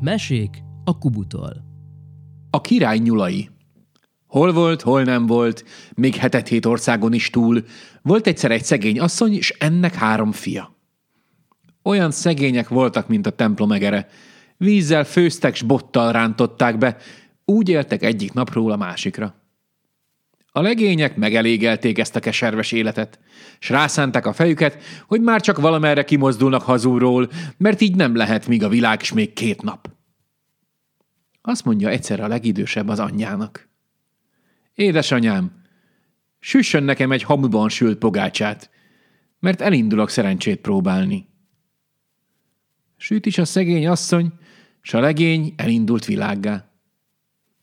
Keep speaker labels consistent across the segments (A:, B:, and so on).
A: Mesék a Kubutól.
B: A király nyulai. Hol volt, hol nem volt, még hetet hét országon is túl, volt egyszer egy szegény asszony, és ennek három fia. Olyan szegények voltak, mint a templom egere. Vízzel főztek, s bottal rántották be, úgy éltek egyik napról a másikra. A legények megelégelték ezt a keserves életet, s rászánták a fejüket, hogy már csak valamerre kimozdulnak hazúról, mert így nem lehet, míg a világ is még két nap. Azt mondja egyszer a legidősebb az anyjának. Édesanyám, süssön nekem egy hamuban sült pogácsát, mert elindulok szerencsét próbálni. Süt is a szegény asszony, s a legény elindult világgá.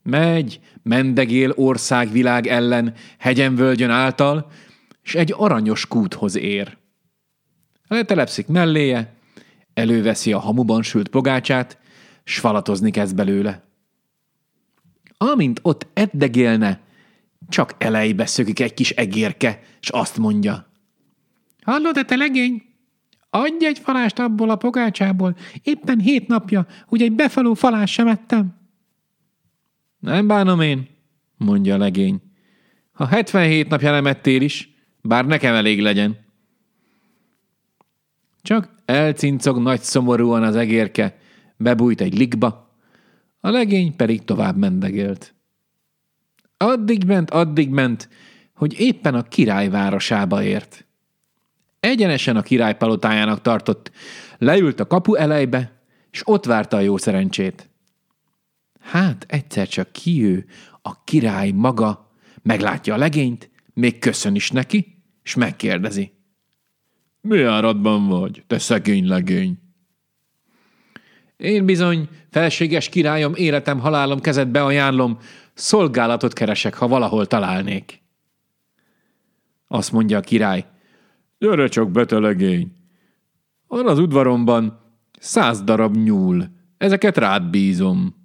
B: Megy, mendegél országvilág ellen, hegyen-völgyön által, és egy aranyos kúthoz ér. Letelepszik melléje, előveszi a hamuban sült pogácsát, s falatozni kezd belőle. Amint ott eddegélne, csak elejbe szökik egy kis egérke, s azt mondja. Hallod-e, te legény? Adj egy falást abból a pogácsából. Éppen hét napja, hogy egy befaló falás sem ettem. Nem bánom én, mondja a legény. Ha 77 napja nem ettél is, bár nekem elég legyen. Csak elcincog nagy szomorúan az egérke, bebújt egy likba, a legény pedig tovább mendegélt. Addig ment, addig ment, hogy éppen a király városába ért. Egyenesen a király palotájának tartott, leült a kapu elejbe, és ott várta a jó szerencsét. Hát egyszer csak kijő, a király maga, meglátja a legényt, még köszön is neki, és megkérdezi. Mi áradban vagy, te szegény legény? Én bizony, felséges királyom, életem, halálom kezedbe ajánlom, szolgálatot keresek, ha valahol találnék. Azt mondja a király, gyere csak betelegény. Van az udvaromban száz darab nyúl, ezeket rád bízom.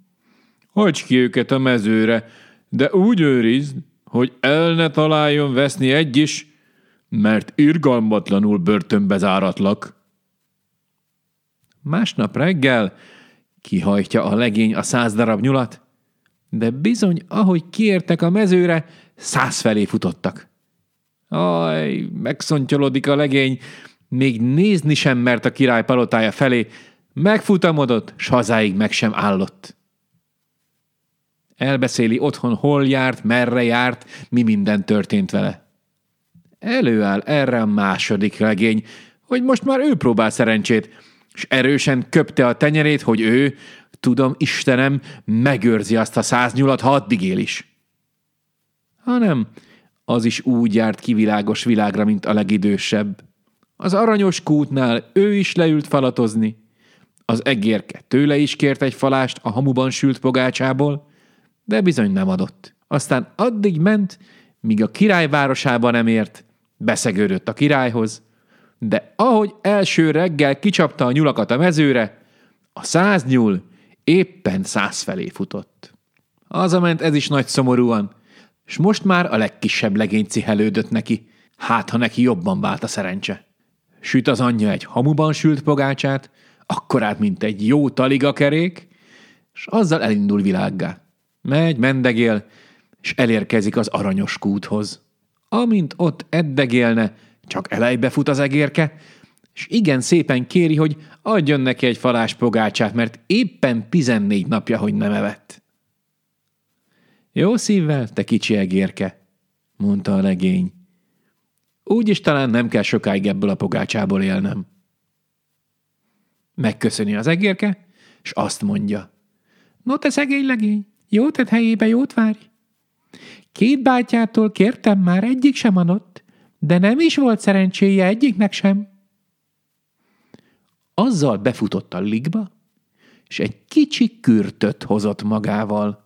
B: Hagyj ki őket a mezőre, de úgy őrizd, hogy el ne találjon veszni egy is, mert irgalmatlanul börtönbe záratlak. Másnap reggel kihajtja a legény a száz darab nyulat, de bizony, ahogy kiértek a mezőre, száz felé futottak. Aj, megszontyolodik a legény, még nézni sem mert a király palotája felé, megfutamodott, s hazáig meg sem állott. Elbeszéli otthon, hol járt, merre járt, mi minden történt vele. Előáll erre a második legény, hogy most már ő próbál szerencsét, és erősen köpte a tenyerét, hogy ő, tudom, Istenem, megőrzi azt a száznyulat, ha addig él is. Hanem az is úgy járt kivilágos világra, mint a legidősebb. Az aranyos kútnál ő is leült falatozni. Az egérke tőle is kért egy falást a hamuban sült pogácsából, de bizony nem adott. Aztán addig ment, míg a királyvárosába nem ért, beszegődött a királyhoz, de ahogy első reggel kicsapta a nyulakat a mezőre, a száz nyúl éppen száz felé futott. ment ez is nagy szomorúan, és most már a legkisebb legény cihelődött neki, hát ha neki jobban vált a szerencse. Süt az anyja egy hamuban sült pogácsát, akkorát, mint egy jó taligakerék, és azzal elindul világgá. Megy, mendegél, és elérkezik az aranyos kúthoz. Amint ott eddegélne, csak elejbe fut az egérke, és igen szépen kéri, hogy adjon neki egy falás pogácsát, mert éppen 14 napja, hogy nem evett. Jó szívvel, te kicsi egérke, mondta a legény. Úgyis talán nem kell sokáig ebből a pogácsából élnem. Megköszöni az egérke, és azt mondja. No, te szegény legény, jó tett helyébe jót várj. Két bátyától kértem már, egyik sem adott, de nem is volt szerencséje egyiknek sem. Azzal befutott a ligba, és egy kicsi kürtöt hozott magával.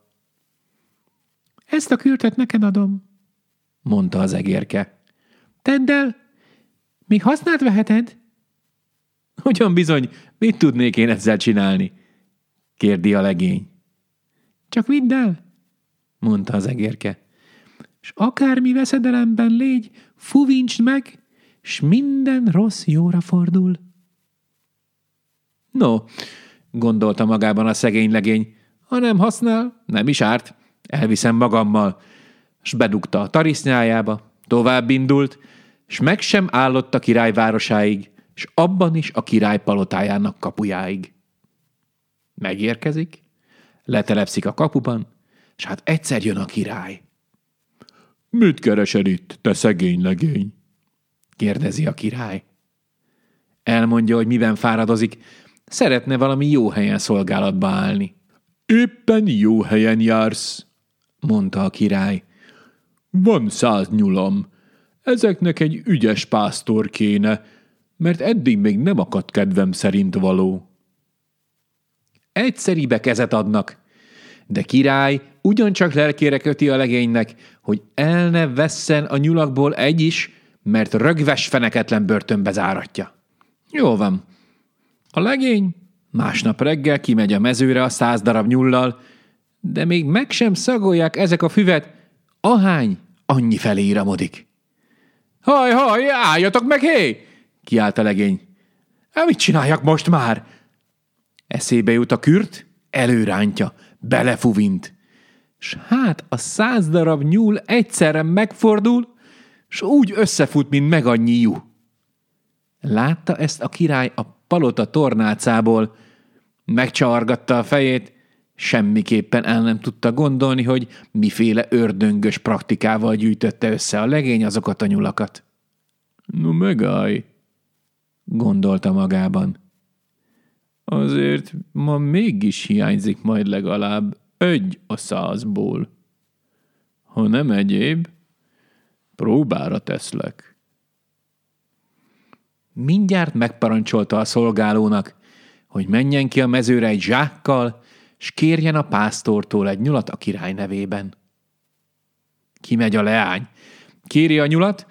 B: Ezt a kürtöt neked adom, mondta az egérke. Tedd el, még használt veheted? Hogyan bizony, mit tudnék én ezzel csinálni? kérdi a legény. Csak vidd el, mondta az egérke. És akármi veszedelemben légy, fuvincsd meg, s minden rossz jóra fordul. No, gondolta magában a szegény legény. Ha nem használ, nem is árt, elviszem magammal. S bedugta a tarisznyájába, tovább indult, s meg sem állott a király városáig, s abban is a király palotájának kapujáig. Megérkezik, letelepszik a kapuban, és hát egyszer jön a király. Mit keresed itt, te szegény legény? kérdezi a király. Elmondja, hogy miben fáradozik, szeretne valami jó helyen szolgálatba állni. Éppen jó helyen jársz, mondta a király. Van száz nyulam. Ezeknek egy ügyes pásztor kéne, mert eddig még nem akadt kedvem szerint való. Egyszeribe kezet adnak, de király ugyancsak lelkére köti a legénynek, hogy el ne vesszen a nyulakból egy is, mert rögves feneketlen börtönbe záratja. Jó van. A legény másnap reggel kimegy a mezőre a száz darab nyullal, de még meg sem szagolják ezek a füvet, ahány annyi felé iramodik. Haj, haj, álljatok meg, hé! kiált a legény. Hát mit csináljak most már? Eszébe jut a kürt, előrántja, belefuvint. S hát a száz darab nyúl egyszerre megfordul, s úgy összefut, mint meg annyi jú. Látta ezt a király a palota tornácából, megcsavargatta a fejét, semmiképpen el nem tudta gondolni, hogy miféle ördöngös praktikával gyűjtötte össze a legény azokat a nyulakat. No megállj, gondolta magában. Azért ma mégis hiányzik majd legalább egy a százból. Ha nem egyéb, próbára teszlek. Mindjárt megparancsolta a szolgálónak, hogy menjen ki a mezőre egy zsákkal, s kérjen a pásztortól egy nyulat a király nevében. Kimegy a leány. Kéri a nyulat,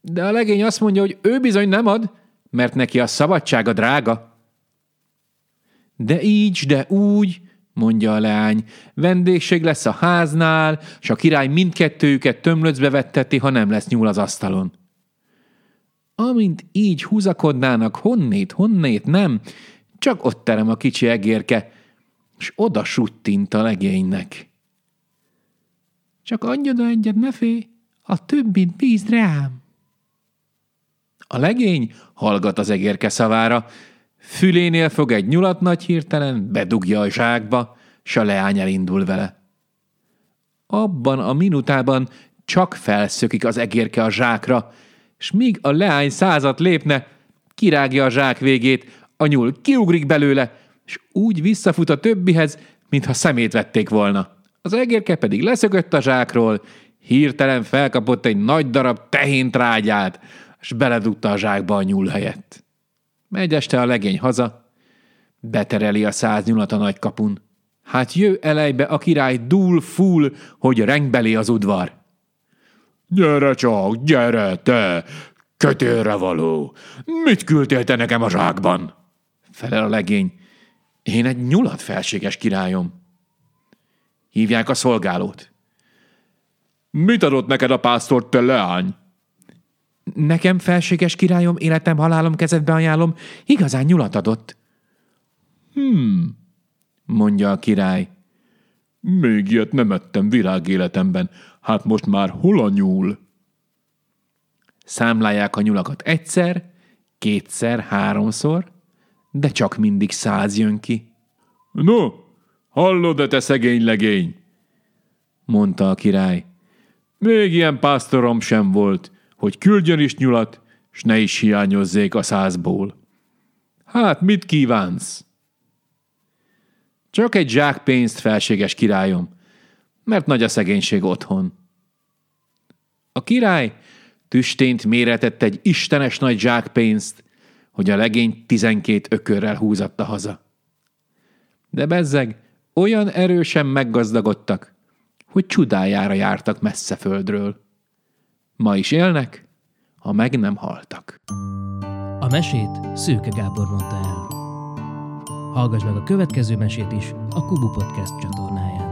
B: de a legény azt mondja, hogy ő bizony nem ad, mert neki a szabadsága drága. De így, de úgy, mondja a leány, vendégség lesz a háznál, s a király mindkettőjüket tömlöcbe vetteti, ha nem lesz nyúl az asztalon. Amint így húzakodnának, honnét, honnét, nem, csak ott terem a kicsi egérke, és oda suttint a legénynek. Csak adj oda egyet, ne félj, a többit bízd rám. A legény hallgat az egérke szavára, fülénél fog egy nyulat nagy hirtelen, bedugja a zsákba, s a leány elindul vele. Abban a minutában csak felszökik az egérke a zsákra, s míg a leány százat lépne, kirágja a zsák végét, a nyúl kiugrik belőle, és úgy visszafut a többihez, mintha szemét vették volna. Az egérke pedig leszökött a zsákról, hirtelen felkapott egy nagy darab tehéntrágyát, és beledugta a zsákba a nyúl helyett. Megy este a legény haza, betereli a száz nyulat a nagy kapun. Hát jö elejbe a király dúl fúl, hogy rengbeli az udvar. Gyere csak, gyere te, kötélre való! Mit küldtél te nekem a zsákban? Felel a legény. Én egy nyulat, felséges királyom. Hívják a szolgálót. Mit adott neked a pásztor, te leány? Nekem, felséges királyom, életem, halálom kezedbe ajánlom, igazán nyulat adott. Hmm, mondja a király. Még ilyet nem ettem virágéletemben, hát most már hol a nyúl? Számlálják a nyulakat egyszer, kétszer, háromszor, de csak mindig száz jön ki. No, hallod-e te szegény legény? mondta a király. Még ilyen pásztorom sem volt, hogy küldjön is nyulat, s ne is hiányozzék a százból. Hát, mit kívánsz? Csak egy zsák pénzt, felséges királyom, mert nagy a szegénység otthon. A király tüstént méretett egy istenes nagy zsák pénzt, hogy a legény tizenkét ökörrel húzatta haza. De bezzeg olyan erősen meggazdagodtak, hogy csudájára jártak messze földről. Ma is élnek, ha meg nem haltak.
A: A mesét Szőke Gábor mondta el. Hallgass meg a következő mesét is a Kubu Podcast csatornán.